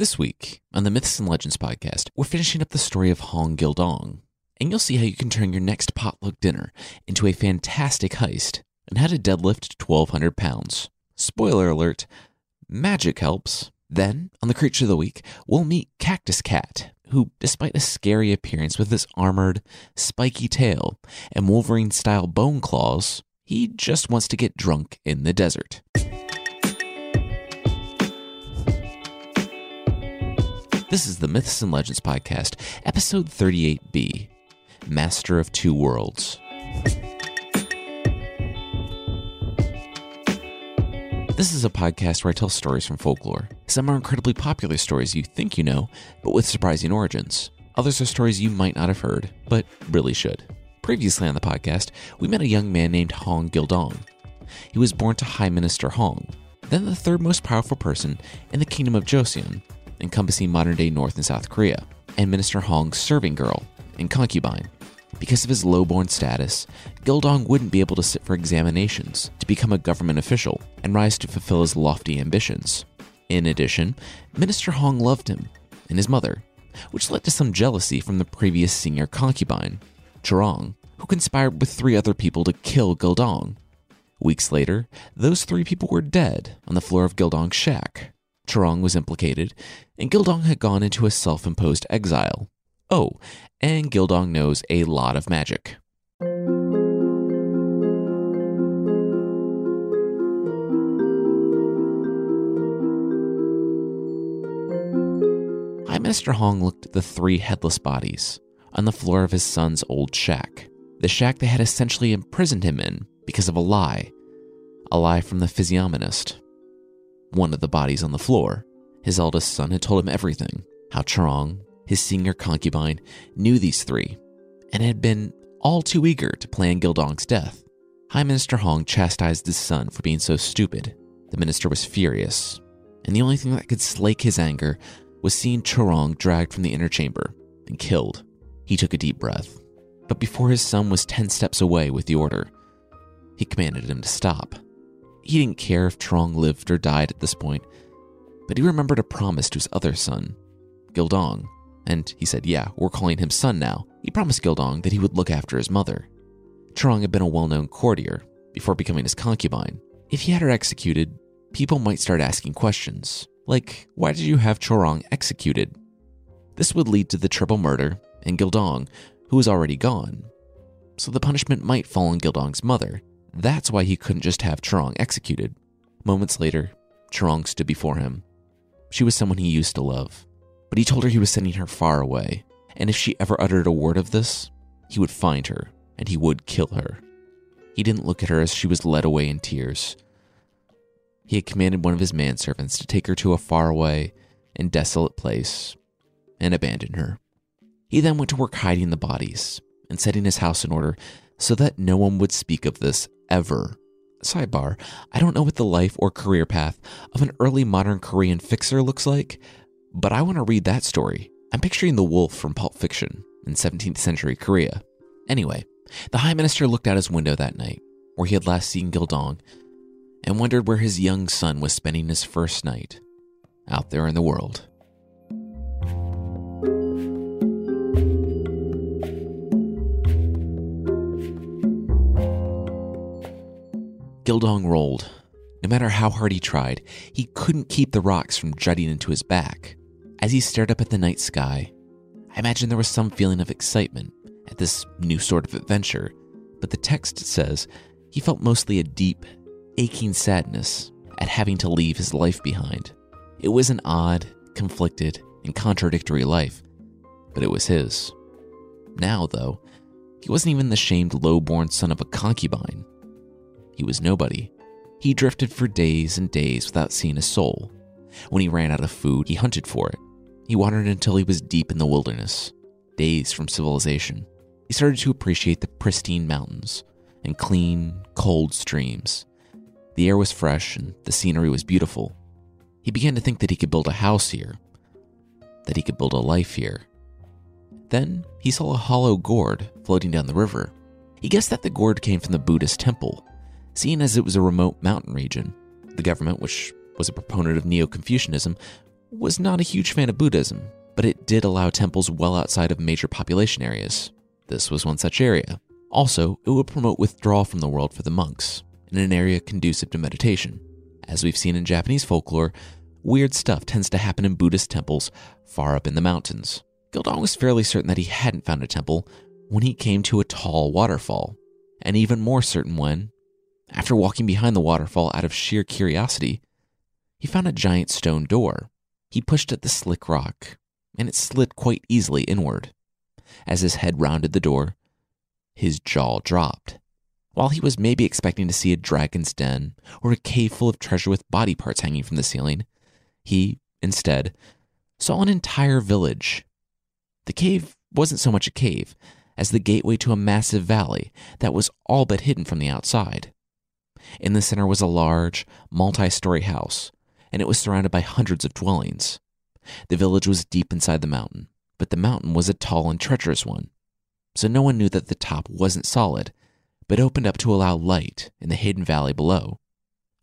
This week on the Myths and Legends podcast, we're finishing up the story of Hong Gildong, and you'll see how you can turn your next potluck dinner into a fantastic heist and how to deadlift 1,200 pounds. Spoiler alert magic helps. Then, on the Creature of the Week, we'll meet Cactus Cat, who, despite a scary appearance with his armored, spiky tail and Wolverine style bone claws, he just wants to get drunk in the desert. This is the Myths and Legends Podcast, episode 38b Master of Two Worlds. This is a podcast where I tell stories from folklore. Some are incredibly popular stories you think you know, but with surprising origins. Others are stories you might not have heard, but really should. Previously on the podcast, we met a young man named Hong Gildong. He was born to High Minister Hong, then the third most powerful person in the kingdom of Joseon, encompassing modern day North and South Korea, and Minister Hong's serving girl and concubine. Because of his lowborn status, Gildong wouldn't be able to sit for examinations to become a government official and rise to fulfill his lofty ambitions. In addition, Minister Hong loved him and his mother, which led to some jealousy from the previous senior concubine, Chorong, who conspired with three other people to kill Gildong. Weeks later, those three people were dead on the floor of Gildong's shack. Chorong was implicated, and Gildong had gone into a self imposed exile. Oh, and Gildong knows a lot of magic. High Minister Hong looked at the three headless bodies on the floor of his son's old shack. The shack they had essentially imprisoned him in because of a lie. A lie from the physiognomist one of the bodies on the floor. His eldest son had told him everything how Chorong, his senior concubine, knew these three and had been all too eager to plan Gildong's death. High Minister Hong chastised his son for being so stupid. The minister was furious, and the only thing that could slake his anger was seeing Chorong dragged from the inner chamber and killed. He took a deep breath, but before his son was 10 steps away with the order, he commanded him to stop. He didn't care if Chorong lived or died at this point, but he remembered a promise to his other son, Gildong, and he said, Yeah, we're calling him son now. He promised Gildong that he would look after his mother. Chorong had been a well known courtier before becoming his concubine. If he had her executed, people might start asking questions, like, Why did you have Chorong executed? This would lead to the triple murder and Gildong, who was already gone. So the punishment might fall on Gildong's mother, that's why he couldn't just have Chorong executed. Moments later, Chorong stood before him. She was someone he used to love, but he told her he was sending her far away, and if she ever uttered a word of this, he would find her and he would kill her. He didn't look at her as she was led away in tears. He had commanded one of his manservants to take her to a faraway and desolate place and abandon her. He then went to work hiding the bodies and setting his house in order so that no one would speak of this ever. Sidebar, I don't know what the life or career path of an early modern Korean fixer looks like, but I want to read that story. I'm picturing the wolf from Pulp Fiction in 17th century Korea. Anyway, the High Minister looked out his window that night, where he had last seen Gildong, and wondered where his young son was spending his first night out there in the world. Gildong rolled. No matter how hard he tried, he couldn't keep the rocks from jutting into his back. As he stared up at the night sky, I imagine there was some feeling of excitement at this new sort of adventure, but the text says he felt mostly a deep, aching sadness at having to leave his life behind. It was an odd, conflicted, and contradictory life, but it was his. Now, though, he wasn't even the shamed low-born son of a concubine. He was nobody. He drifted for days and days without seeing a soul. When he ran out of food, he hunted for it. He wandered until he was deep in the wilderness, days from civilization. He started to appreciate the pristine mountains and clean, cold streams. The air was fresh and the scenery was beautiful. He began to think that he could build a house here, that he could build a life here. Then he saw a hollow gourd floating down the river. He guessed that the gourd came from the Buddhist temple Seeing as it was a remote mountain region, the government, which was a proponent of Neo Confucianism, was not a huge fan of Buddhism, but it did allow temples well outside of major population areas. This was one such area. Also, it would promote withdrawal from the world for the monks, in an area conducive to meditation. As we've seen in Japanese folklore, weird stuff tends to happen in Buddhist temples far up in the mountains. Gildong was fairly certain that he hadn't found a temple when he came to a tall waterfall, and even more certain when, after walking behind the waterfall out of sheer curiosity, he found a giant stone door. He pushed at the slick rock, and it slid quite easily inward. As his head rounded the door, his jaw dropped. While he was maybe expecting to see a dragon's den or a cave full of treasure with body parts hanging from the ceiling, he, instead, saw an entire village. The cave wasn't so much a cave as the gateway to a massive valley that was all but hidden from the outside. In the center was a large, multi story house, and it was surrounded by hundreds of dwellings. The village was deep inside the mountain, but the mountain was a tall and treacherous one, so no one knew that the top wasn't solid, but opened up to allow light in the hidden valley below.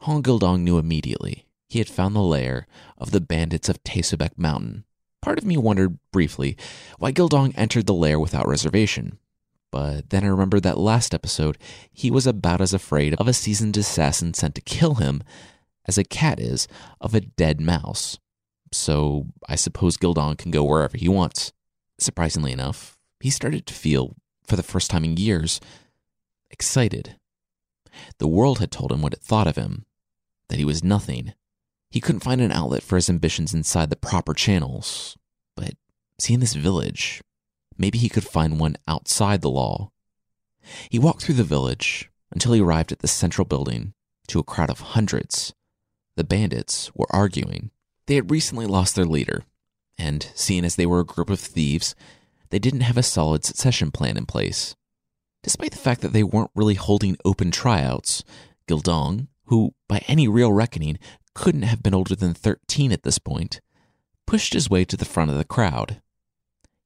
Hong Gildong knew immediately he had found the lair of the bandits of Taesobek Mountain. Part of me wondered briefly why Gildong entered the lair without reservation. But then I remembered that last episode he was about as afraid of a seasoned assassin sent to kill him as a cat is of a dead mouse. So I suppose Gildong can go wherever he wants. Surprisingly enough, he started to feel, for the first time in years, excited. The world had told him what it thought of him, that he was nothing, he couldn't find an outlet for his ambitions inside the proper channels. But seeing this village, maybe he could find one outside the law. He walked through the village until he arrived at the central building to a crowd of hundreds. The bandits were arguing. They had recently lost their leader, and seeing as they were a group of thieves, they didn't have a solid succession plan in place. Despite the fact that they weren't really holding open tryouts, Gildong, who by any real reckoning couldn't have been older than 13 at this point, pushed his way to the front of the crowd.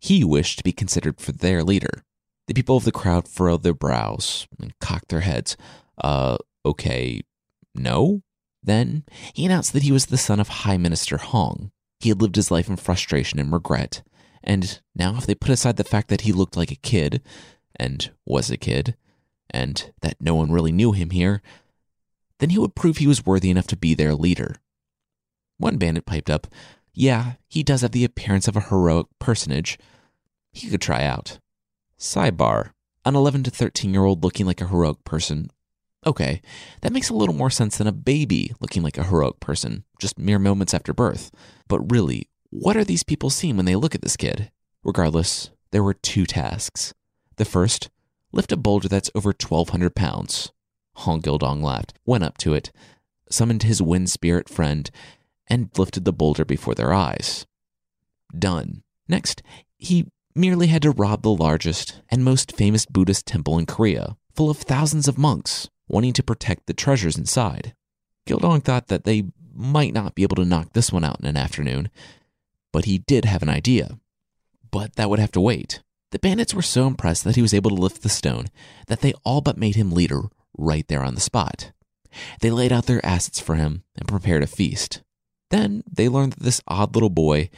He wished to be considered for their leader. The people of the crowd furrowed their brows and cocked their heads. Uh, okay, no? Then he announced that he was the son of High Minister Hong. He had lived his life in frustration and regret, and now if they put aside the fact that he looked like a kid, and was a kid, and that no one really knew him here, then he would prove he was worthy enough to be their leader. One bandit piped up, Yeah, he does have the appearance of a heroic personage. He could try out. Sidebar An 11 to 13 year old looking like a heroic person. Okay, that makes a little more sense than a baby looking like a heroic person, just mere moments after birth. But really, what are these people seeing when they look at this kid? Regardless, there were two tasks. The first, lift a boulder that's over 1,200 pounds. Hong Gildong laughed, went up to it, summoned his wind spirit friend, and lifted the boulder before their eyes. Done. Next, he merely had to rob the largest and most famous Buddhist temple in Korea, full of thousands of monks wanting to protect the treasures inside. Gildong thought that they might not be able to knock this one out in an afternoon, but he did have an idea. But that would have to wait. The bandits were so impressed that he was able to lift the stone that they all but made him leader right there on the spot. They laid out their assets for him and prepared a feast. Then they learned that this odd little boy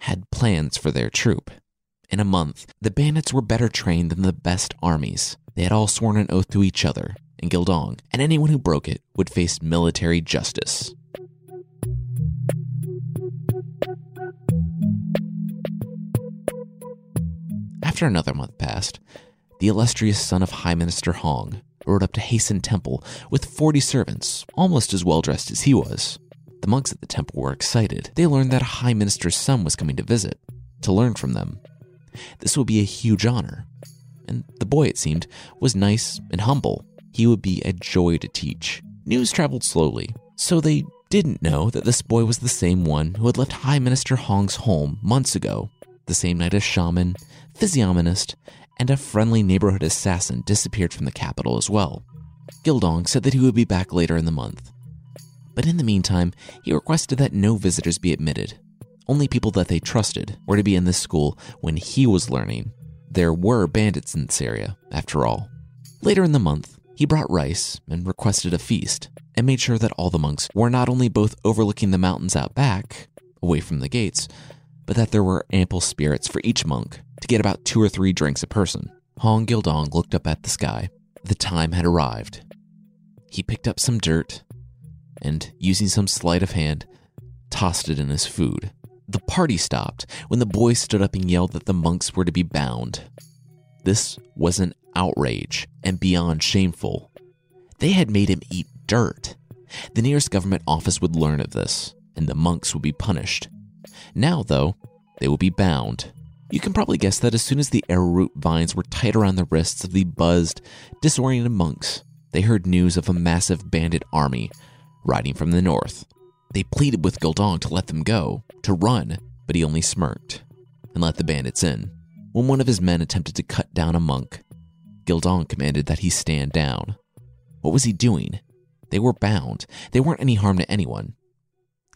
had plans for their troop. In a month, the bandits were better trained than the best armies. They had all sworn an oath to each other in Gildong, and anyone who broke it would face military justice. After another month passed, the illustrious son of High Minister Hong rode up to Haein Temple with 40 servants, almost as well dressed as he was. The monks at the temple were excited. They learned that a high minister's son was coming to visit, to learn from them. This would be a huge honor. And the boy, it seemed, was nice and humble. He would be a joy to teach. News traveled slowly, so they didn't know that this boy was the same one who had left High Minister Hong's home months ago, the same night a shaman, physiognomist, and a friendly neighborhood assassin disappeared from the capital as well. Gildong said that he would be back later in the month. But in the meantime, he requested that no visitors be admitted. Only people that they trusted were to be in this school when he was learning. There were bandits in this area, after all. Later in the month, he brought rice and requested a feast, and made sure that all the monks were not only both overlooking the mountains out back, away from the gates, but that there were ample spirits for each monk to get about two or three drinks a person. Hong Gildong looked up at the sky. The time had arrived. He picked up some dirt and, using some sleight of hand, tossed it in his food. The party stopped when the boy stood up and yelled that the monks were to be bound. This was an outrage and beyond shameful. They had made him eat dirt. The nearest government office would learn of this, and the monks would be punished. Now, though, they would be bound. You can probably guess that as soon as the arrowroot vines were tight around the wrists of the buzzed, disoriented monks, they heard news of a massive bandit army riding from the north. They pleaded with Gildong to let them go, to run, but he only smirked and let the bandits in. When one of his men attempted to cut down a monk, Gildong commanded that he stand down. What was he doing? They were bound. They weren't any harm to anyone.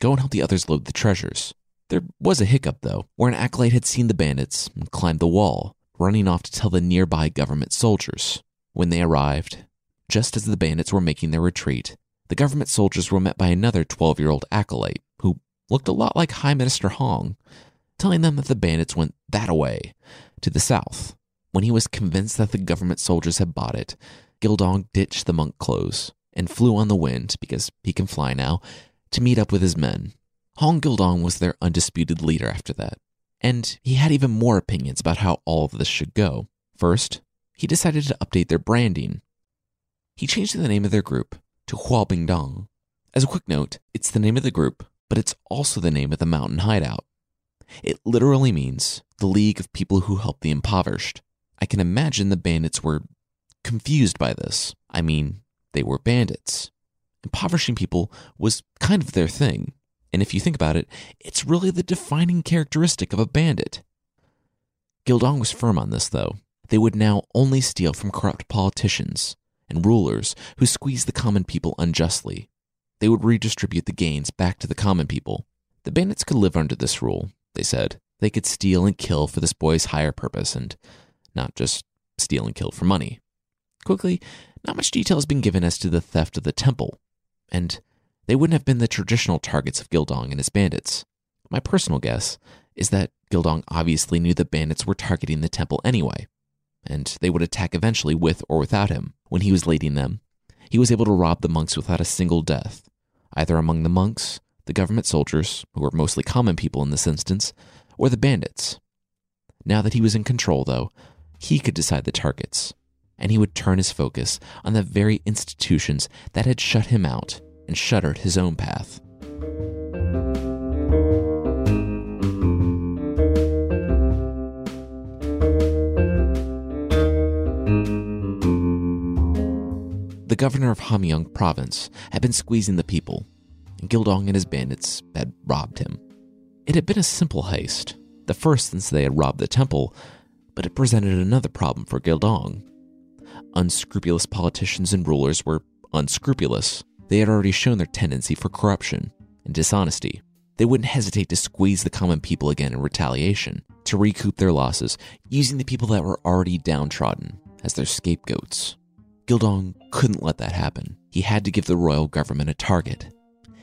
Go and help the others load the treasures. There was a hiccup, though, where an acolyte had seen the bandits and climbed the wall, running off to tell the nearby government soldiers. When they arrived, just as the bandits were making their retreat, the government soldiers were met by another 12 year old acolyte who looked a lot like High Minister Hong, telling them that the bandits went that away, to the south. When he was convinced that the government soldiers had bought it, Gildong ditched the monk clothes and flew on the wind, because he can fly now, to meet up with his men. Hong Gildong was their undisputed leader after that, and he had even more opinions about how all of this should go. First, he decided to update their branding. He changed the name of their group to Hua Huabingdong. As a quick note, it's the name of the group, but it's also the name of the mountain hideout. It literally means the League of People Who Help the Impoverished. I can imagine the bandits were confused by this. I mean, they were bandits. Impoverishing people was kind of their thing. And if you think about it, it's really the defining characteristic of a bandit. Gildong was firm on this, though. They would now only steal from corrupt politicians and rulers who squeezed the common people unjustly. They would redistribute the gains back to the common people. The bandits could live under this rule, they said. They could steal and kill for this boy's higher purpose and not just steal and kill for money. Quickly, not much detail has been given as to the theft of the temple, and they wouldn't have been the traditional targets of Gildong and his bandits. My personal guess is that Gildong obviously knew the bandits were targeting the temple anyway, and they would attack eventually with or without him. When he was leading them, he was able to rob the monks without a single death, either among the monks, the government soldiers, who were mostly common people in this instance, or the bandits. Now that he was in control, though, he could decide the targets, and he would turn his focus on the very institutions that had shut him out and shuttered his own path. The governor of Hamgyong province had been squeezing the people, and Gildong and his bandits had robbed him. It had been a simple heist, the first since they had robbed the temple, but it presented another problem for Gildong. Unscrupulous politicians and rulers were unscrupulous. They had already shown their tendency for corruption and dishonesty. They wouldn't hesitate to squeeze the common people again in retaliation, to recoup their losses, using the people that were already downtrodden as their scapegoats. Gildong couldn't let that happen. He had to give the royal government a target.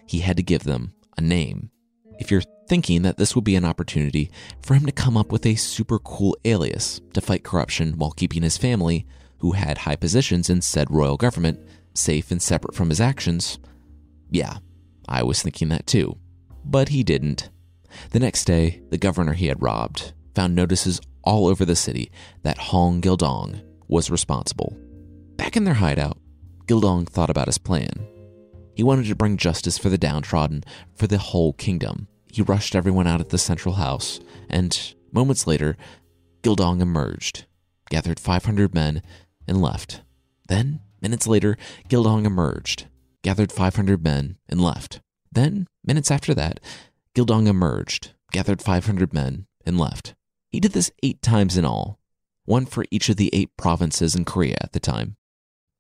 He had to give them a name. If you're thinking that this would be an opportunity for him to come up with a super cool alias to fight corruption while keeping his family, who had high positions in said royal government, safe and separate from his actions, yeah, I was thinking that too. But he didn't. The next day, the governor he had robbed found notices all over the city that Hong Gildong was responsible Back in their hideout, Gildong thought about his plan. He wanted to bring justice for the downtrodden for the whole kingdom. He rushed everyone out of the central house, and moments later, Gildong emerged, gathered 500 men, and left. Then, minutes later, Gildong emerged, gathered 500 men, and left. Then, minutes after that, Gildong emerged, gathered 500 men, and left. He did this eight times in all, one for each of the eight provinces in Korea at the time.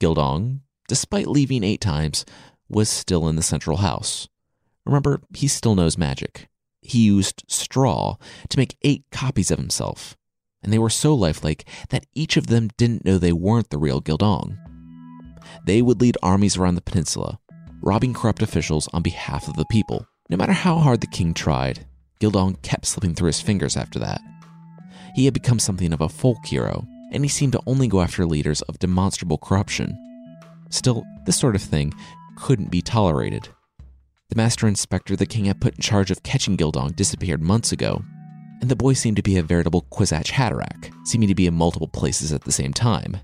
Gildong, despite leaving eight times, was still in the central house. Remember, he still knows magic. He used straw to make eight copies of himself, and they were so lifelike that each of them didn't know they weren't the real Gildong. They would lead armies around the peninsula, robbing corrupt officials on behalf of the people. No matter how hard the king tried, Gildong kept slipping through his fingers after that. He had become something of a folk hero, and he seemed to only go after leaders of demonstrable corruption. Still, this sort of thing couldn't be tolerated. The master inspector the king had put in charge of catching Gildong disappeared months ago, and the boy seemed to be a veritable Kwisatz Haderach, seeming to be in multiple places at the same time.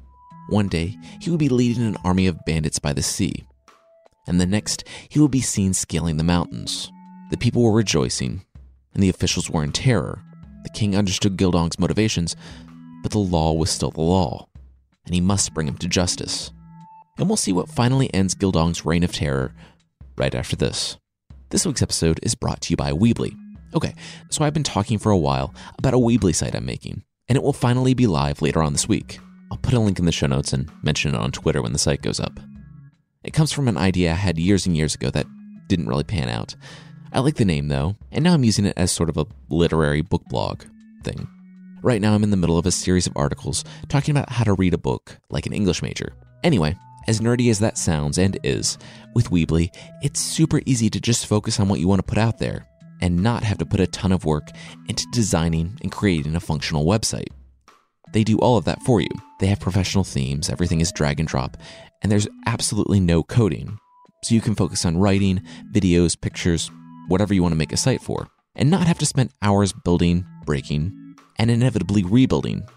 One day, he would be leading an army of bandits by the sea, and the next, he would be seen scaling the mountains. The people were rejoicing, and the officials were in terror. The king understood Gildong's motivations, but the law was still the law, and he must bring him to justice. And we'll see what finally ends Gildong's reign of terror right after this. This week's episode is brought to you by Weebly. Okay, so I've been talking for a while about a Weebly site I'm making, and it will finally be live later on this week. I'll put a link in the show notes and mention it on Twitter when the site goes up. It comes from an idea I had years and years ago that didn't really pan out. I like the name though, and now I'm using it as sort of a literary book blog thing. Right now, I'm in the middle of a series of articles talking about how to read a book like an English major. Anyway, as nerdy as that sounds and is, with Weebly, it's super easy to just focus on what you want to put out there and not have to put a ton of work into designing and creating a functional website. They do all of that for you. They have professional themes, everything is drag and drop, and there's absolutely no coding. So you can focus on writing, videos, pictures, whatever you want to make a site for, and not have to spend hours building, breaking, and inevitably rebuilding.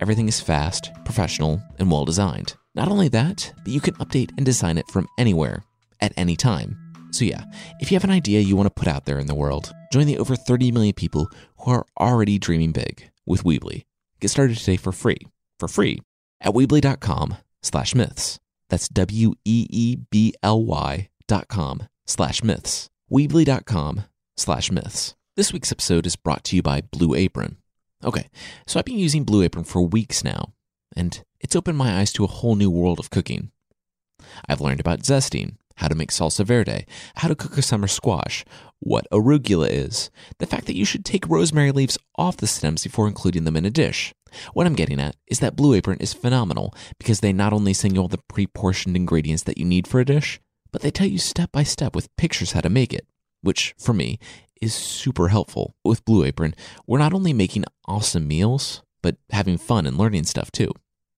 Everything is fast, professional, and well designed. Not only that, but you can update and design it from anywhere, at any time. So, yeah, if you have an idea you want to put out there in the world, join the over 30 million people who are already dreaming big with Weebly. Get started today for free, for free, at Weebly.com slash myths. That's W E E B L Y dot com slash myths. Weebly.com slash myths. This week's episode is brought to you by Blue Apron. Okay, so I've been using Blue Apron for weeks now, and it's opened my eyes to a whole new world of cooking. I've learned about zesting, how to make salsa verde, how to cook a summer squash, what arugula is, the fact that you should take rosemary leaves off the stems before including them in a dish. What I'm getting at is that Blue Apron is phenomenal because they not only send you all the pre portioned ingredients that you need for a dish, but they tell you step by step with pictures how to make it, which, for me, is super helpful. With Blue Apron, we're not only making awesome meals, but having fun and learning stuff too.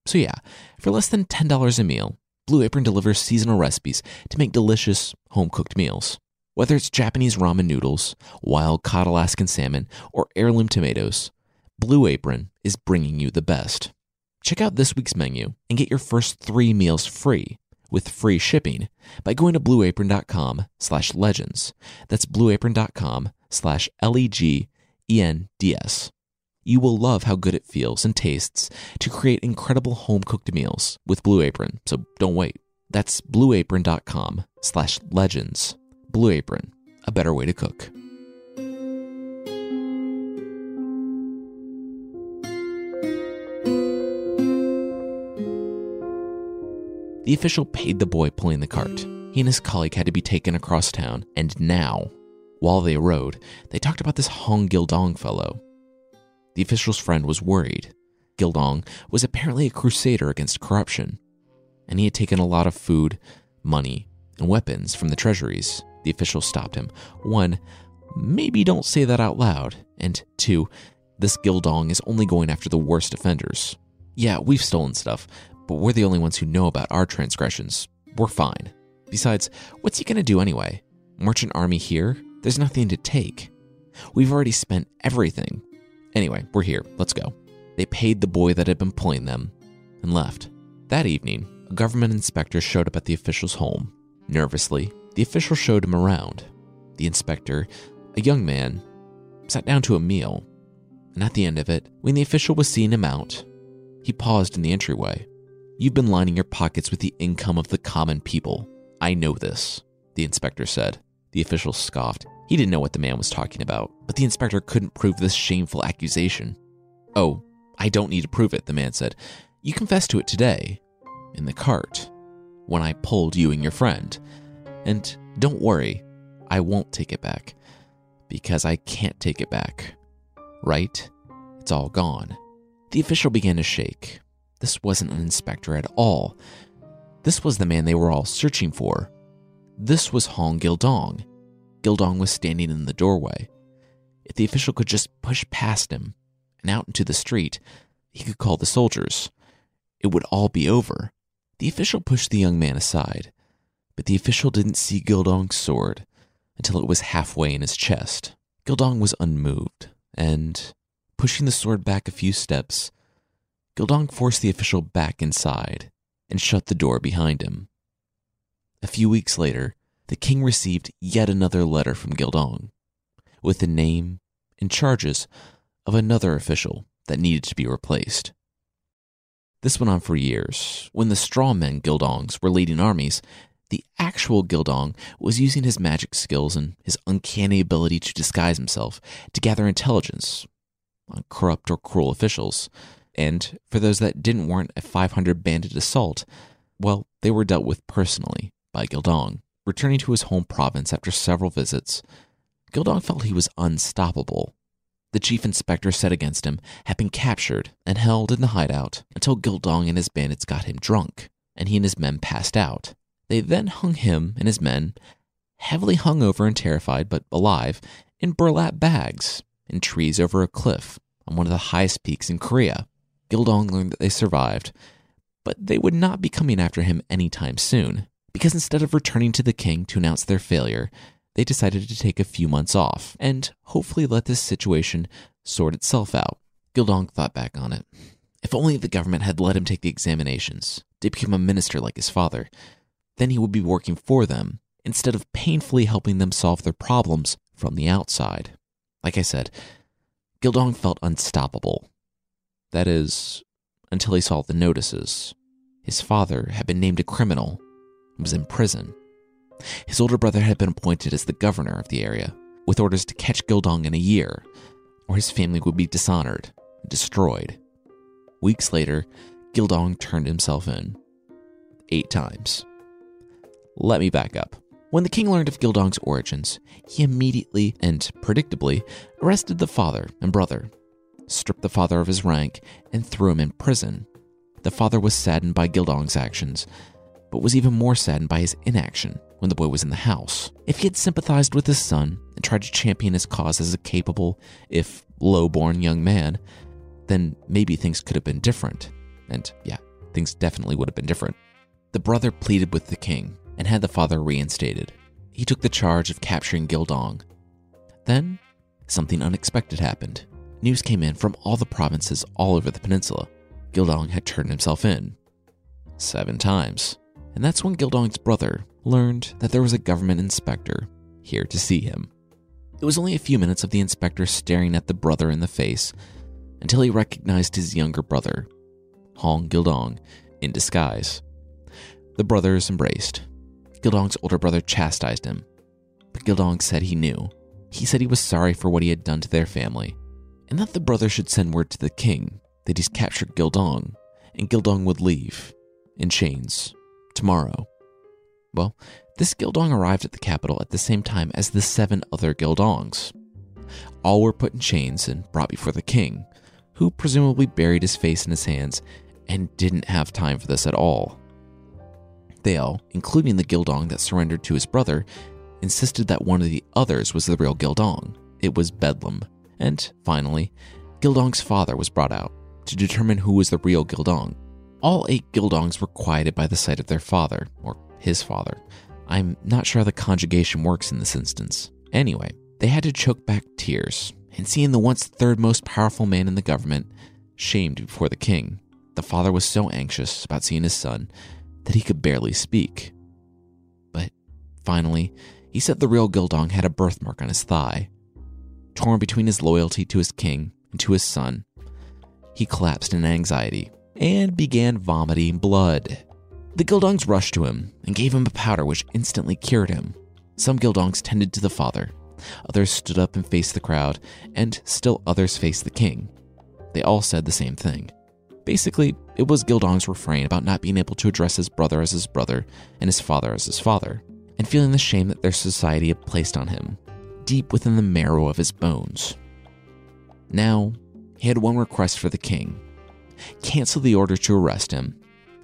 So, yeah, for less than $10 a meal, Blue Apron delivers seasonal recipes to make delicious, home cooked meals. Whether it's Japanese ramen noodles, wild caught Alaskan salmon, or heirloom tomatoes, Blue Apron is bringing you the best. Check out this week's menu and get your first three meals free with free shipping by going to blueapron.com slash legends. That's blueapron.com slash L-E-G-E-N-D-S. You will love how good it feels and tastes to create incredible home-cooked meals with Blue Apron, so don't wait. That's blueapron.com slash legends. Blue Apron, a better way to cook. The official paid the boy pulling the cart. He and his colleague had to be taken across town, and now, while they rode, they talked about this Hong Gildong fellow. The official's friend was worried. Gildong was apparently a crusader against corruption, and he had taken a lot of food, money, and weapons from the treasuries. The official stopped him. One, maybe don't say that out loud. And two, this Gildong is only going after the worst offenders. Yeah, we've stolen stuff, but we're the only ones who know about our transgressions. We're fine. Besides, what's he gonna do anyway? Merchant army here? There's nothing to take. We've already spent everything. Anyway, we're here. Let's go. They paid the boy that had been pulling them and left. That evening, a government inspector showed up at the official's home. Nervously, the official showed him around. The inspector, a young man, sat down to a meal, and at the end of it, when the official was seeing him out, he paused in the entryway. You've been lining your pockets with the income of the common people. I know this, the inspector said. The official scoffed. He didn't know what the man was talking about, but the inspector couldn't prove this shameful accusation. Oh, I don't need to prove it, the man said. You confessed to it today, in the cart, when I pulled you and your friend. And don't worry, I won't take it back, because I can't take it back. Right? It's all gone. The official began to shake, this wasn't an inspector at all. This was the man they were all searching for. This was Hong Gildong. Gildong was standing in the doorway. if the official could just push past him and out into the street, he could call the soldiers. It would all be over. The official pushed the young man aside, but the official didn't see Gildong's sword until it was halfway in his chest. Gildong was unmoved, and, pushing the sword back a few steps, Gildong forced the official back inside and shut the door behind him. A few weeks later, the king received yet another letter from Gildong with the name and charges of another official that needed to be replaced. This went on for years. When the straw men Gildongs were leading armies, the actual Gildong was using his magic skills and his uncanny ability to disguise himself to gather intelligence on corrupt or cruel officials. And for those that didn't warrant a 500 bandit assault, well, they were dealt with personally by Gildong. Returning to his home province after several visits, Gildong felt he was unstoppable. The chief inspector set against him had been captured and held in the hideout until Gildong and his bandits got him drunk, and he and his men passed out. They then hung him and his men, heavily hung over and terrified but alive, in burlap bags in trees over a cliff on one of the highest peaks in Korea. Gildong learned that they survived, but they would not be coming after him anytime soon, because instead of returning to the king to announce their failure, they decided to take a few months off and hopefully let this situation sort itself out. Gildong thought back on it. If only the government had let him take the examinations to become a minister like his father, then he would be working for them instead of painfully helping them solve their problems from the outside. Like I said, Gildong felt unstoppable. That is, until he saw the notices. His father had been named a criminal and was in prison. His older brother had been appointed as the governor of the area, with orders to catch Gildong in a year, or his family would be dishonored and destroyed. Weeks later, Gildong turned himself in. Eight times. Let me back up. When the king learned of Gildong's origins, he immediately and predictably arrested the father and brother, stripped the father of his rank, and threw him in prison. The father was saddened by Gildong's actions, but was even more saddened by his inaction when the boy was in the house. If he had sympathized with his son and tried to champion his cause as a capable, if low born young man, then maybe things could have been different. And yeah, things definitely would have been different. The brother pleaded with the king and had the father reinstated. He took the charge of capturing Gildong. Then, something unexpected happened. News came in from all the provinces all over the peninsula. Gildong had turned himself in. Seven times. And that's when Gildong's brother learned that there was a government inspector here to see him. It was only a few minutes of the inspector staring at the brother in the face until he recognized his younger brother, Hong Gildong, in disguise. The brothers embraced. Gildong's older brother chastised him, but Gildong said he knew. He said he was sorry for what he had done to their family, and that the brother should send word to the king that he's captured Gildong, and Gildong would leave in chains tomorrow. Well, this Gildong arrived at the capital at the same time as the seven other Gildongs. All were put in chains and brought before the king, who presumably buried his face in his hands and didn't have time for this at all. They all, including the Gildong that surrendered to his brother, insisted that one of the others was the real Gildong. It was Bedlam. And finally, Gildong's father was brought out to determine who was the real Gildong. All eight Gildongs were quieted by the sight of their father, or his father. I'm not sure how the conjugation works in this instance. Anyway, they had to choke back tears, and seeing the once third most powerful man in the government shamed before the king, the father was so anxious about seeing his son that he could barely speak. But finally, he said the real Gildong had a birthmark on his thigh. Torn between his loyalty to his king and to his son, he collapsed in anxiety and began vomiting blood. The Gildongs rushed to him and gave him a powder which instantly cured him. Some Gildongs tended to the father, others stood up and faced the crowd, and still others faced the king. They all said the same thing. Basically, it was Gildong's refrain about not being able to address his brother as his brother and his father as his father, and feeling the shame that their society had placed on him, deep within the marrow of his bones. Now, he had one request for the king cancel the order to arrest him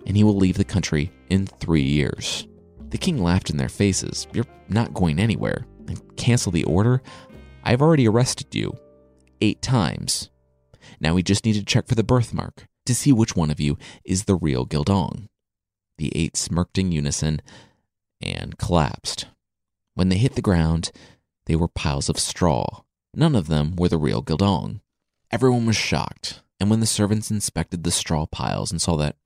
and he will leave the country in three years. The king laughed in their faces. You're not going anywhere. And cancel the order? I've already arrested you eight times. Now we just need to check for the birthmark to see which one of you is the real Gildong. The eight smirked in unison and collapsed. When they hit the ground, they were piles of straw. None of them were the real Gildong. Everyone was shocked, and when the servants inspected the straw piles and saw that,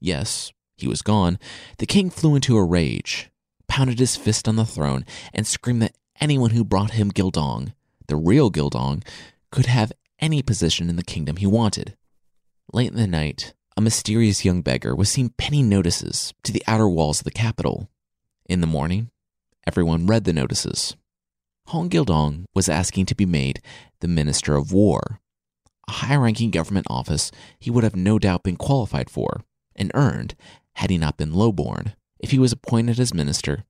yes, he was gone, the king flew into a rage, pounded his fist on the throne, and screamed that anyone who brought him Gildong, the real Gildong, could have any position in the kingdom he wanted. Late in the night, a mysterious young beggar was seen pinning notices to the outer walls of the capital. In the morning, everyone read the notices. Hong Gildong was asking to be made the Minister of War, a high ranking government office he would have no doubt been qualified for and earned had he not been lowborn. If he was appointed as minister,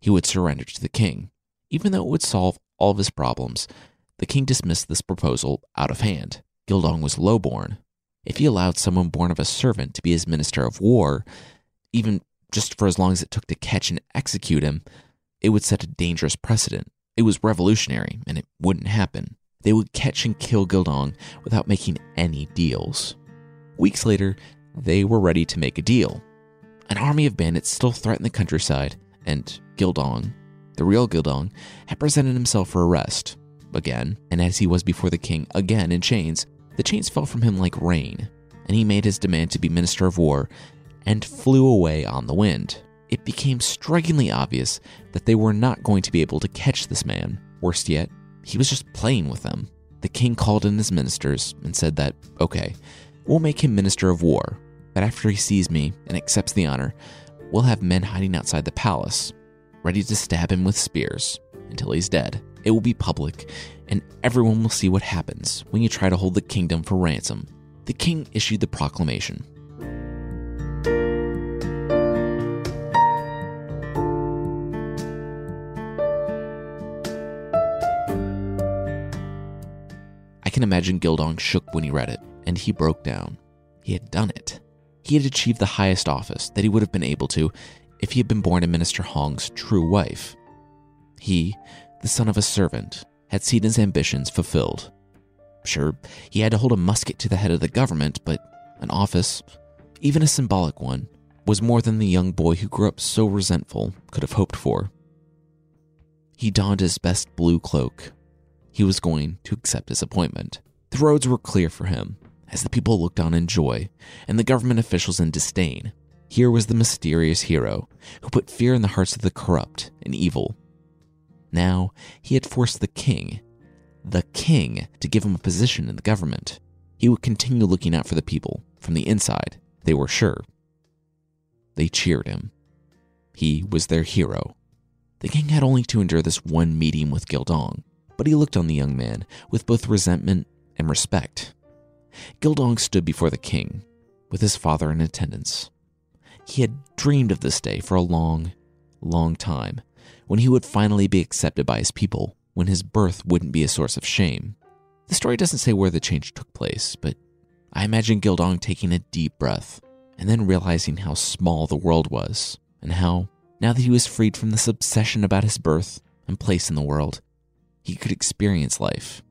he would surrender to the king. Even though it would solve all of his problems, the king dismissed this proposal out of hand. Gildong was lowborn. If he allowed someone born of a servant to be his minister of war, even just for as long as it took to catch and execute him, it would set a dangerous precedent. It was revolutionary, and it wouldn't happen. They would catch and kill Gildong without making any deals. Weeks later, they were ready to make a deal. An army of bandits still threatened the countryside, and Gildong, the real Gildong, had presented himself for arrest. Again, and as he was before the king, again in chains, the chains fell from him like rain, and he made his demand to be Minister of War and flew away on the wind. It became strikingly obvious that they were not going to be able to catch this man. Worst yet, he was just playing with them. The king called in his ministers and said that, okay, we'll make him Minister of War, but after he sees me and accepts the honor, we'll have men hiding outside the palace, ready to stab him with spears until he's dead. It will be public, and everyone will see what happens when you try to hold the kingdom for ransom. The king issued the proclamation. I can imagine Gildong shook when he read it, and he broke down. He had done it. He had achieved the highest office that he would have been able to if he had been born a Minister Hong's true wife. He, the son of a servant, had seen his ambitions fulfilled. Sure, he had to hold a musket to the head of the government, but an office, even a symbolic one, was more than the young boy who grew up so resentful could have hoped for. He donned his best blue cloak. He was going to accept his appointment. The roads were clear for him, as the people looked on in joy, and the government officials in disdain. Here was the mysterious hero who put fear in the hearts of the corrupt and evil. Now he had forced the king, the king, to give him a position in the government. He would continue looking out for the people from the inside, they were sure. They cheered him. He was their hero. The king had only to endure this one meeting with Gildong, but he looked on the young man with both resentment and respect. Gildong stood before the king, with his father in attendance. He had dreamed of this day for a long, long time, when he would finally be accepted by his people, when his birth wouldn't be a source of shame. The story doesn't say where the change took place, but I imagine Gildong taking a deep breath and then realizing how small the world was, and how, now that he was freed from this obsession about his birth and place in the world, he could experience life.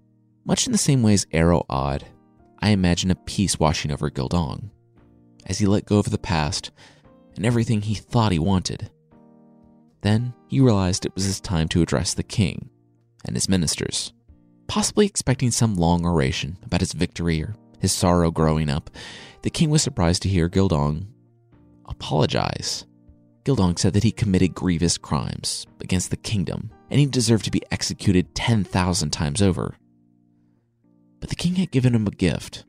Much in the same way as Arrow Odd, I imagine a peace washing over Gildong as he let go of the past and everything he thought he wanted. Then he realized it was his time to address the king and his ministers, possibly expecting some long oration about his victory or his sorrow growing up. The king was surprised to hear Gildong apologize. Gildong said that he committed grievous crimes against the kingdom and he deserved to be executed 10,000 times over. But the king had given him a gift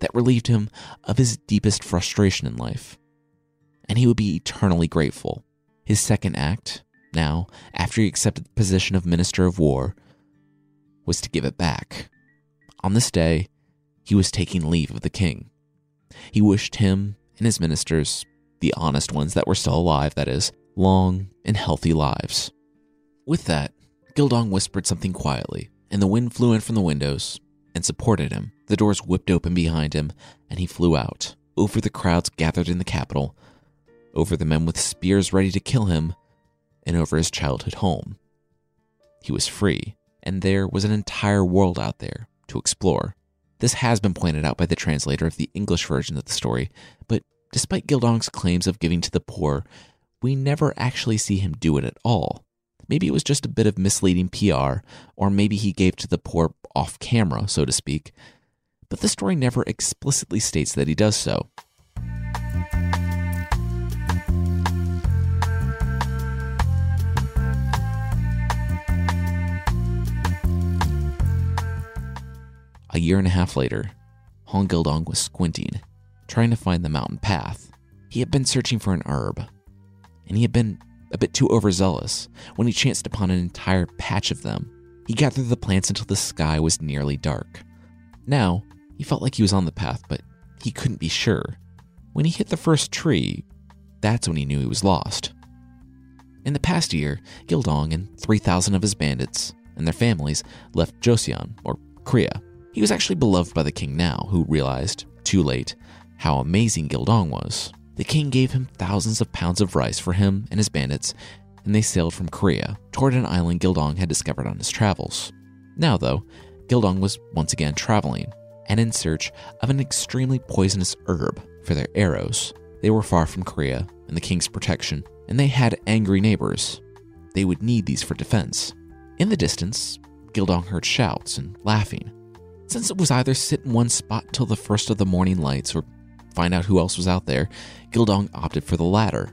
that relieved him of his deepest frustration in life, and he would be eternally grateful. His second act, now, after he accepted the position of Minister of War, was to give it back. On this day, he was taking leave of the king. He wished him and his ministers, the honest ones that were still alive, that is, long and healthy lives. With that, Gildong whispered something quietly, and the wind flew in from the windows and supported him. The doors whipped open behind him, and he flew out, over the crowds gathered in the capital, over the men with spears ready to kill him, and over his childhood home. He was free. and there was an entire world out there to explore. This has been pointed out by the translator of the English version of the story, but despite Gildong's claims of giving to the poor, we never actually see him do it at all. Maybe it was just a bit of misleading PR, or maybe he gave to the poor off camera, so to speak. But the story never explicitly states that he does so. A year and a half later, Hong Gildong was squinting, trying to find the mountain path. He had been searching for an herb, and he had been a bit too overzealous when he chanced upon an entire patch of them. He gathered the plants until the sky was nearly dark. Now, he felt like he was on the path, but he couldn't be sure. When he hit the first tree, that's when he knew he was lost. In the past year, Gildong and 3,000 of his bandits and their families left Joseon, or Korea, he was actually beloved by the king now, who realized, too late, how amazing Gildong was. The king gave him thousands of pounds of rice for him and his bandits, and they sailed from Korea toward an island Gildong had discovered on his travels. Now, though, Gildong was once again traveling and in search of an extremely poisonous herb for their arrows. They were far from Korea and the king's protection, and they had angry neighbors. They would need these for defense. In the distance, Gildong heard shouts and laughing. Since it was either sit in one spot till the first of the morning lights or find out who else was out there, Gildong opted for the latter.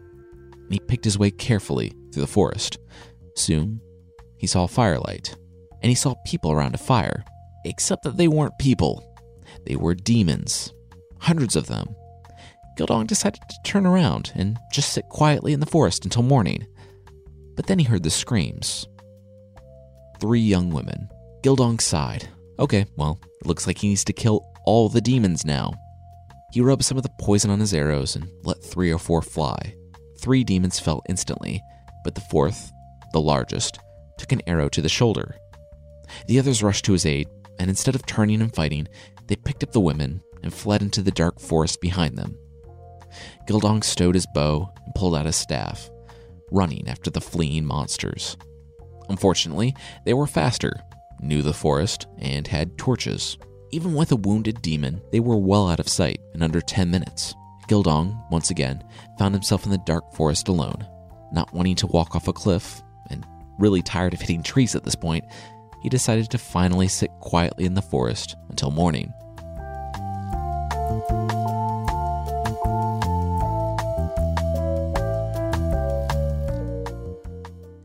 He picked his way carefully through the forest. Soon, he saw firelight, and he saw people around a fire, except that they weren't people. They were demons. Hundreds of them. Gildong decided to turn around and just sit quietly in the forest until morning. But then he heard the screams. Three young women. Gildong sighed Okay, well, it looks like he needs to kill all the demons now. He rubbed some of the poison on his arrows and let three or four fly. Three demons fell instantly, but the fourth, the largest, took an arrow to the shoulder. The others rushed to his aid, and instead of turning and fighting, they picked up the women and fled into the dark forest behind them. Gildong stowed his bow and pulled out his staff, running after the fleeing monsters. Unfortunately, they were faster knew the forest, and had torches. Even with a wounded demon, they were well out of sight in under 10 minutes. Gildong, once again, found himself in the dark forest alone. Not wanting to walk off a cliff, and really tired of hitting trees at this point, he decided to finally sit quietly in the forest until morning.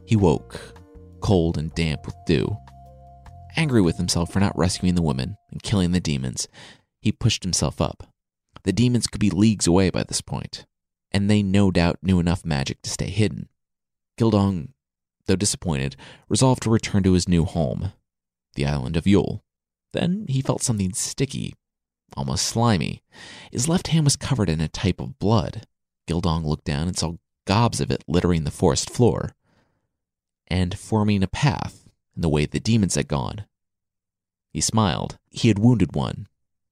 He woke, cold and damp with dew, Angry with himself for not rescuing the woman and killing the demons, he pushed himself up. The demons could be leagues away by this point, and they no doubt knew enough magic to stay hidden. Gildong, though disappointed, resolved to return to his new home, the island of Yul. Then he felt something sticky, almost slimy. His left hand was covered in a type of blood. Gildong looked down and saw gobs of it littering the forest floor and forming a path and the way the demons had gone. He smiled. He had wounded one,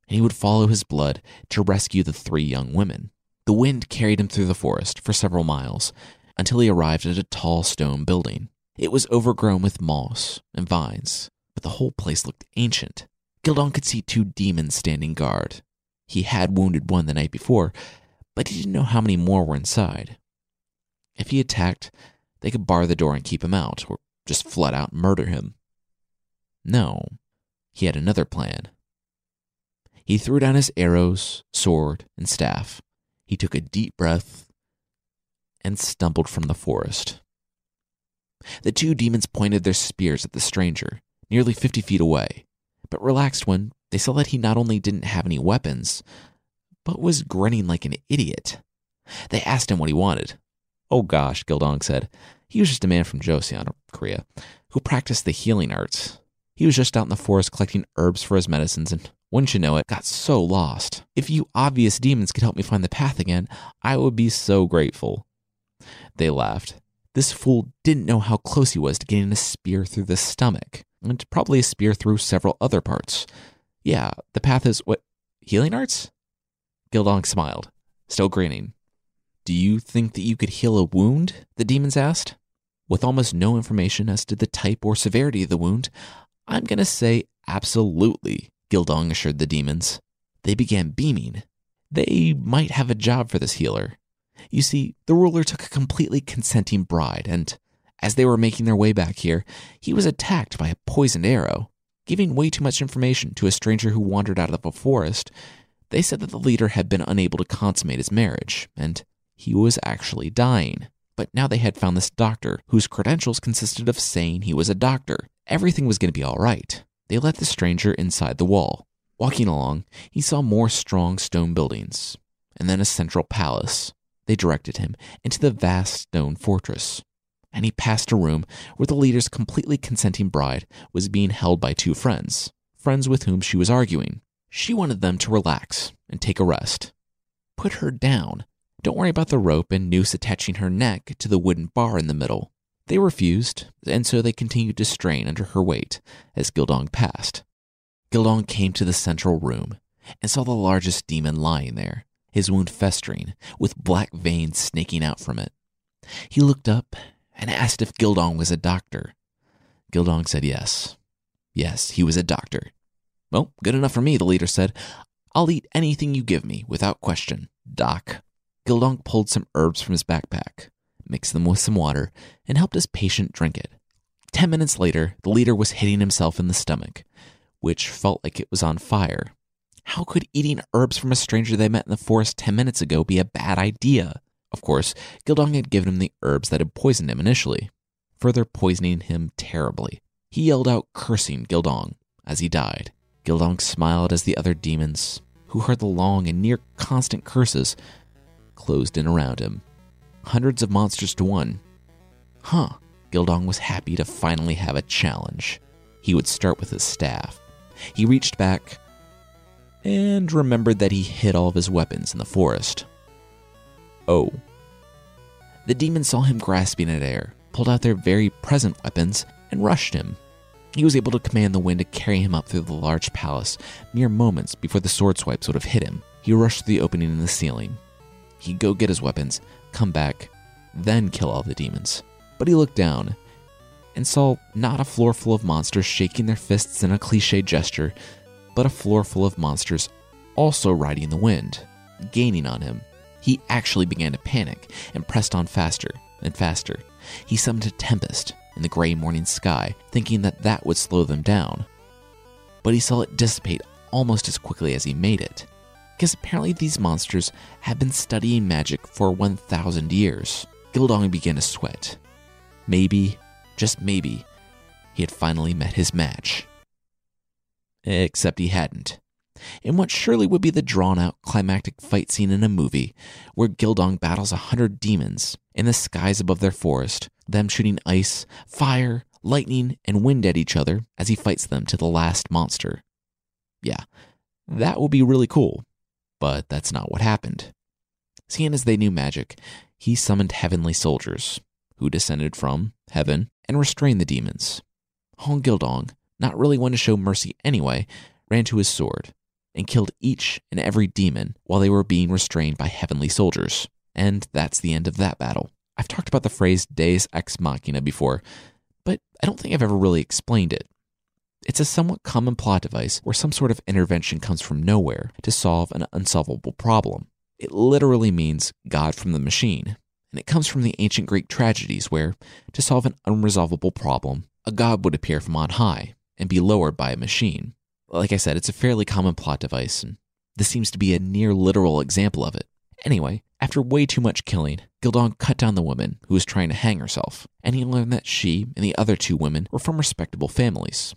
and he would follow his blood to rescue the three young women. The wind carried him through the forest for several miles until he arrived at a tall stone building. It was overgrown with moss and vines, but the whole place looked ancient. Gildong could see two demons standing guard. He had wounded one the night before, but he didn't know how many more were inside. If he attacked, they could bar the door and keep him out, or just flat out murder him. No, he had another plan. He threw down his arrows, sword, and staff. He took a deep breath and stumbled from the forest. The two demons pointed their spears at the stranger, nearly fifty feet away, but relaxed when they saw that he not only didn't have any weapons, but was grinning like an idiot. They asked him what he wanted. Oh gosh, Gildong said. He was just a man from Joseon, Korea, who practiced the healing arts. He was just out in the forest collecting herbs for his medicines and, wouldn't you know it, got so lost. If you obvious demons could help me find the path again, I would be so grateful. They laughed. This fool didn't know how close he was to getting a spear through the stomach, and probably a spear through several other parts. Yeah, the path is what? Healing arts? Gildong smiled, still grinning. Do you think that you could heal a wound? The demons asked. With almost no information as to the type or severity of the wound, I'm going to say absolutely, Gildong assured the demons. They began beaming. They might have a job for this healer. You see, the ruler took a completely consenting bride, and as they were making their way back here, he was attacked by a poisoned arrow. Giving way too much information to a stranger who wandered out of a forest, they said that the leader had been unable to consummate his marriage, and he was actually dying. But now they had found this doctor, whose credentials consisted of saying he was a doctor. Everything was going to be all right. They let the stranger inside the wall. Walking along, he saw more strong stone buildings, and then a central palace. They directed him into the vast stone fortress, and he passed a room where the leader's completely consenting bride was being held by two friends, friends with whom she was arguing. She wanted them to relax and take a rest. Put her down. Don't worry about the rope and noose attaching her neck to the wooden bar in the middle. They refused, and so they continued to strain under her weight as Gildong passed. Gildong came to the central room and saw the largest demon lying there, his wound festering, with black veins snaking out from it. He looked up and asked if Gildong was a doctor. Gildong said yes. Yes, he was a doctor. Well, good enough for me, the leader said. I'll eat anything you give me, without question, Doc. Gildong pulled some herbs from his backpack mixed them with some water, and helped his patient drink it. Ten minutes later, the leader was hitting himself in the stomach, which felt like it was on fire. How could eating herbs from a stranger they met in the forest ten minutes ago be a bad idea? Of course, Gildong had given him the herbs that had poisoned him initially, further poisoning him terribly. He yelled out, cursing Gildong as he died. Gildong smiled as the other demons, who heard the long and near constant curses, closed in around him hundreds of monsters to one. Huh, Gildong was happy to finally have a challenge. He would start with his staff. He reached back and remembered that he hid all of his weapons in the forest. Oh. The demons saw him grasping at air, pulled out their very present weapons, and rushed him. He was able to command the wind to carry him up through the large palace mere moments before the sword swipes would have hit him. He rushed through the opening in the ceiling. He'd go get his weapons, come back, then kill all the demons. But he looked down and saw not a floor full of monsters shaking their fists in a cliche gesture, but a floor full of monsters also riding the wind, gaining on him. He actually began to panic and pressed on faster and faster. He summoned a tempest in the gray morning sky, thinking that that would slow them down. But he saw it dissipate almost as quickly as he made it because apparently these monsters have been studying magic for 1,000 years. Gildong began to sweat. Maybe, just maybe, he had finally met his match. Except he hadn't. In what surely would be the drawn out climactic fight scene in a movie, where Gildong battles a hundred demons in the skies above their forest, them shooting ice, fire, lightning, and wind at each other as he fights them to the last monster. Yeah, that would be really cool. But that's not what happened. Seeing as they knew magic, he summoned heavenly soldiers, who descended from heaven and restrained the demons. Hong Gildong, not really one to show mercy anyway, ran to his sword and killed each and every demon while they were being restrained by heavenly soldiers. And that's the end of that battle. I've talked about the phrase deus ex machina before, but I don't think I've ever really explained it. It's a somewhat common plot device where some sort of intervention comes from nowhere to solve an unsolvable problem. It literally means God from the machine, and it comes from the ancient Greek tragedies where, to solve an unresolvable problem, a god would appear from on high and be lowered by a machine. Like I said, it's a fairly common plot device, and this seems to be a near literal example of it. Anyway, after way too much killing, Gildong cut down the woman who was trying to hang herself, and he learned that she and the other two women were from respectable families.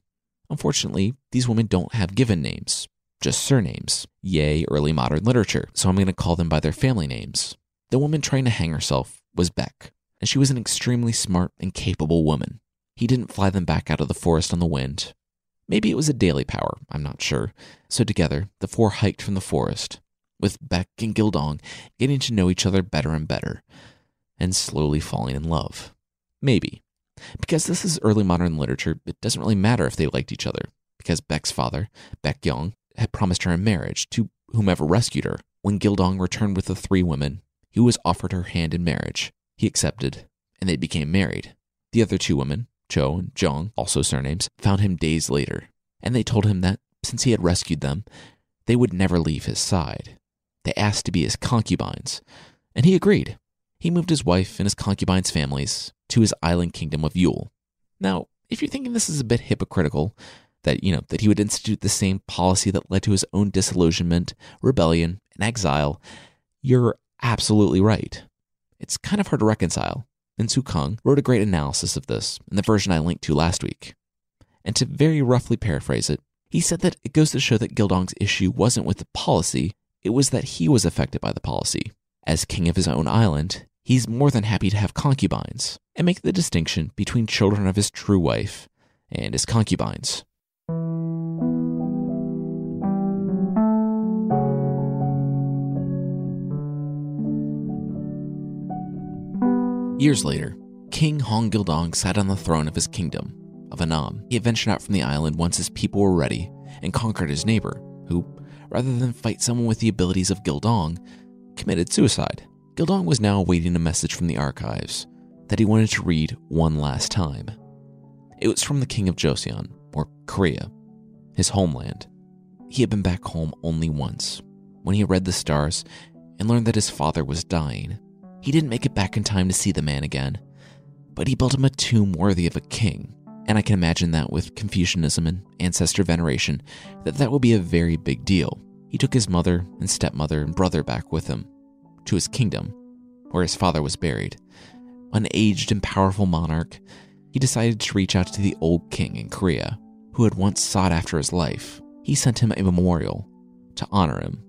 Unfortunately, these women don't have given names, just surnames. Yay, early modern literature, so I'm going to call them by their family names. The woman trying to hang herself was Beck, and she was an extremely smart and capable woman. He didn't fly them back out of the forest on the wind. Maybe it was a daily power, I'm not sure. So together, the four hiked from the forest, with Beck and Gildong getting to know each other better and better, and slowly falling in love. Maybe. Because this is early modern literature, it doesn't really matter if they liked each other, because Beck's father, Beck Young, had promised her in marriage to whomever rescued her. When Gildong returned with the three women, he was offered her hand in marriage. He accepted, and they became married. The other two women, Cho and Jong, also surnames, found him days later, and they told him that since he had rescued them, they would never leave his side. They asked to be his concubines, and he agreed. He moved his wife and his concubines' families to his island kingdom of Yul. Now, if you're thinking this is a bit hypocritical, that you know that he would institute the same policy that led to his own disillusionment, rebellion, and exile, you're absolutely right. It's kind of hard to reconcile. Minsoo Kang wrote a great analysis of this in the version I linked to last week. And to very roughly paraphrase it, he said that it goes to show that Gildong's issue wasn't with the policy, it was that he was affected by the policy. As king of his own island, he's more than happy to have concubines and make the distinction between children of his true wife and his concubines. Years later, King Hong Gildong sat on the throne of his kingdom of Annam. He had ventured out from the island once his people were ready and conquered his neighbor, who, rather than fight someone with the abilities of Gildong, committed suicide. Gildong was now awaiting a message from the archives that he wanted to read one last time. It was from the king of Joseon, or Korea, his homeland. He had been back home only once, when he read the stars and learned that his father was dying. He didn't make it back in time to see the man again, but he built him a tomb worthy of a king. And I can imagine that with Confucianism and ancestor veneration, that that would be a very big deal. He took his mother and stepmother and brother back with him to his kingdom, where his father was buried. An aged and powerful monarch, he decided to reach out to the old king in Korea, who had once sought after his life. He sent him a memorial to honor him.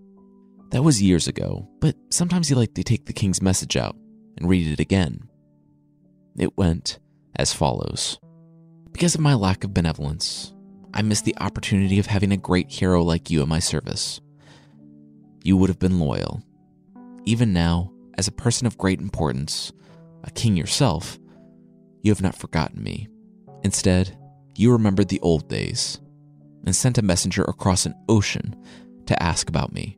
That was years ago, but sometimes he liked to take the king's message out and read it again. It went as follows Because of my lack of benevolence, I missed the opportunity of having a great hero like you in my service. You would have been loyal. Even now, as a person of great importance, a king yourself, you have not forgotten me. Instead, you remembered the old days and sent a messenger across an ocean to ask about me.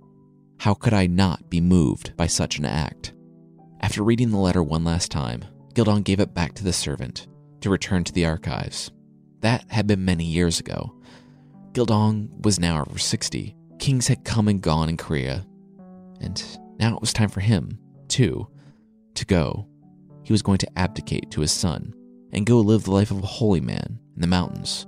How could I not be moved by such an act? After reading the letter one last time, Gildong gave it back to the servant to return to the archives. That had been many years ago. Gildong was now over 60. Kings had come and gone in Korea, and now it was time for him, too, to go. He was going to abdicate to his son and go live the life of a holy man in the mountains.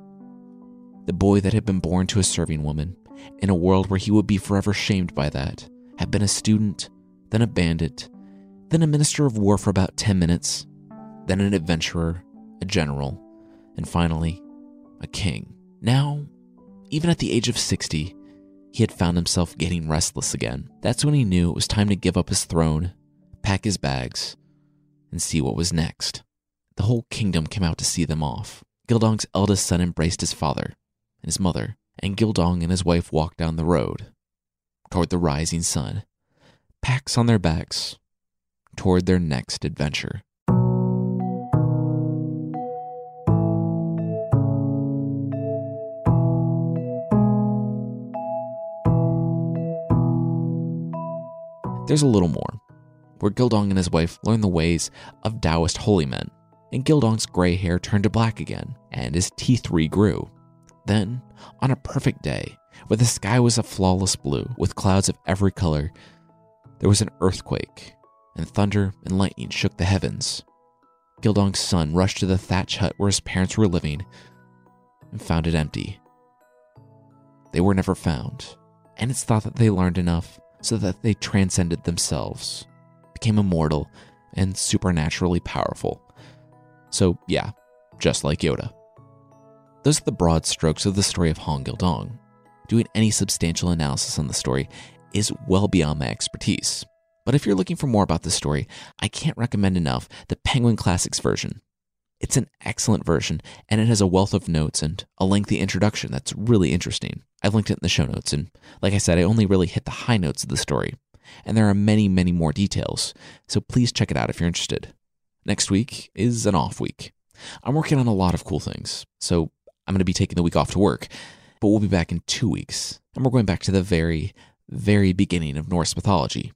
The boy that had been born to a serving woman, in a world where he would be forever shamed by that, had been a student, then a bandit, then a minister of war for about 10 minutes, then an adventurer, a general, and finally, a king. Now, even at the age of 60, he had found himself getting restless again. That's when he knew it was time to give up his throne, pack his bags, and see what was next. The whole kingdom came out to see them off. Gildong's eldest son embraced his father and his mother, and Gildong and his wife walked down the road toward the rising sun, packs on their backs, toward their next adventure. There's a little more, where Gildong and his wife learn the ways of Taoist holy men, and Gildong's gray hair turned to black again, and his teeth regrew. Then, on a perfect day, where the sky was a flawless blue with clouds of every color, there was an earthquake, and thunder and lightning shook the heavens. Gildong's son rushed to the thatch hut where his parents were living and found it empty. They were never found, and it's thought that they learned enough so that they transcended themselves, became immortal, and supernaturally powerful. So, yeah, just like Yoda. Those are the broad strokes of the story of Hong Gildong. Doing any substantial analysis on the story is well beyond my expertise. But if you're looking for more about this story, I can't recommend enough the Penguin Classics version. It's an excellent version, and it has a wealth of notes and a lengthy introduction that's really interesting. I've linked it in the show notes, and like I said, I only really hit the high notes of the story. And there are many, many more details, so please check it out if you're interested. Next week is an off week. I'm working on a lot of cool things, so I'm going to be taking the week off to work, but we'll be back in two weeks, and we're going back to the very, very beginning of Norse mythology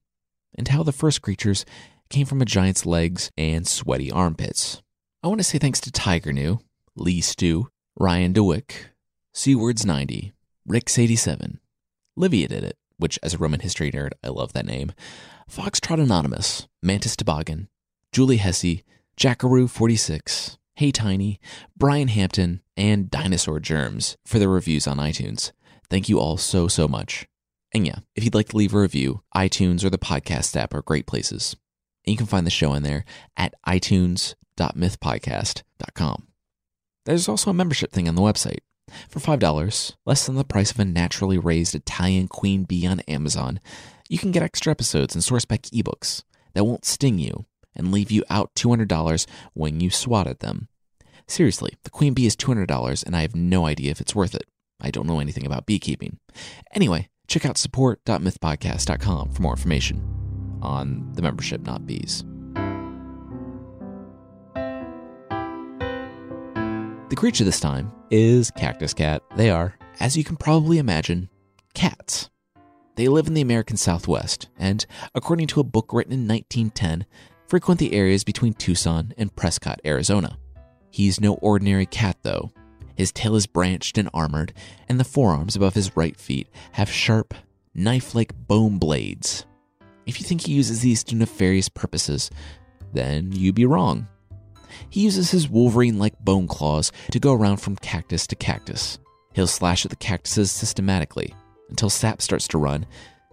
and how the first creatures came from a giant's legs and sweaty armpits. I want to say thanks to Tiger New, Lee Stew, Ryan DeWick, Seawords90, Ricks87, Livia did it, which as a Roman history nerd, I love that name, Foxtrot Anonymous, Mantis Toboggan, Julie Hesse, Jackaroo46, Hey Tiny, Brian Hampton, and Dinosaur Germs for their reviews on iTunes. Thank you all so, so much. And yeah, if you'd like to leave a review, iTunes or the podcast app are great places. And you can find the show in there at itunes.mythpodcast.com. There's also a membership thing on the website. For $5, less than the price of a naturally raised Italian queen bee on Amazon, you can get extra episodes and source-back ebooks that won't sting you and leave you out $200 when you swat at them. Seriously, the queen bee is $200 and I have no idea if it's worth it. I don't know anything about beekeeping. Anyway, check out support.mythpodcast.com for more information on the membership, not bees. The creature this time is Cactus Cat. They are, as you can probably imagine, cats. They live in the American Southwest, and according to a book written in 1910, frequent the areas between Tucson and Prescott, Arizona. He's no ordinary cat, though. His tail is branched and armored, and the forearms above his right feet have sharp, knife like bone blades. If you think he uses these to nefarious purposes, then you'd be wrong. He uses his Wolverine like bone claws to go around from cactus to cactus. He'll slash at the cactuses systematically until sap starts to run,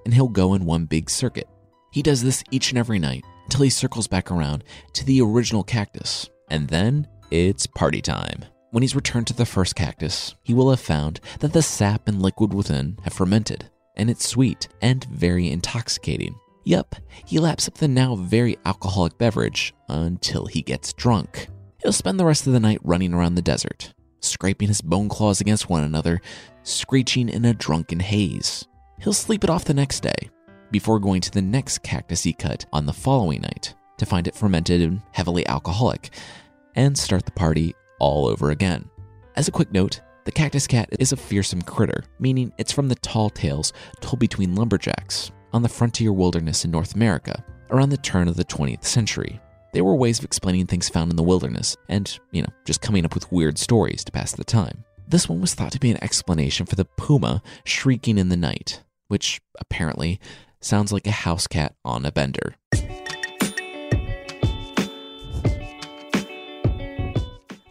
and he'll go in one big circuit. He does this each and every night until he circles back around to the original cactus, and then it's party time. When he's returned to the first cactus, he will have found that the sap and liquid within have fermented, and it's sweet and very intoxicating. Yup, he laps up the now very alcoholic beverage until he gets drunk. He'll spend the rest of the night running around the desert, scraping his bone claws against one another, screeching in a drunken haze. He'll sleep it off the next day, before going to the next cactus he cut on the following night to find it fermented and heavily alcoholic, and start the party all over again. As a quick note, the cactus cat is a fearsome critter, meaning it's from the tall tales told between lumberjacks on the frontier wilderness in North America around the turn of the 20th century. They were ways of explaining things found in the wilderness and, you know, just coming up with weird stories to pass the time. This one was thought to be an explanation for the puma shrieking in the night, which apparently sounds like a house cat on a bender.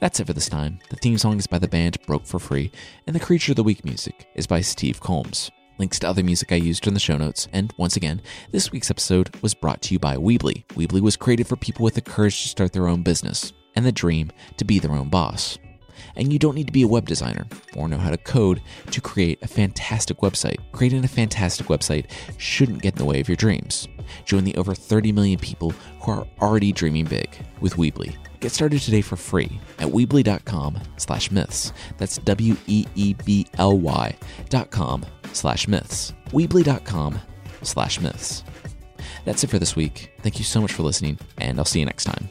That's it for this time. The theme song is by the band Broke for Free, and the Creature of the Week music is by Steve Combs. Links to other music I used in the show notes, and once again, this week's episode was brought to you by Weebly. Weebly was created for people with the courage to start their own business and the dream to be their own boss. And you don't need to be a web designer or know how to code to create a fantastic website. Creating a fantastic website shouldn't get in the way of your dreams. Join the over 30 million people who are already dreaming big with Weebly. Get started today for free at Weebly.com slash myths. That's W-E-E-B-L-Y dot com slash myths. Weebly.com slash myths. That's it for this week. Thank you so much for listening, and I'll see you next time.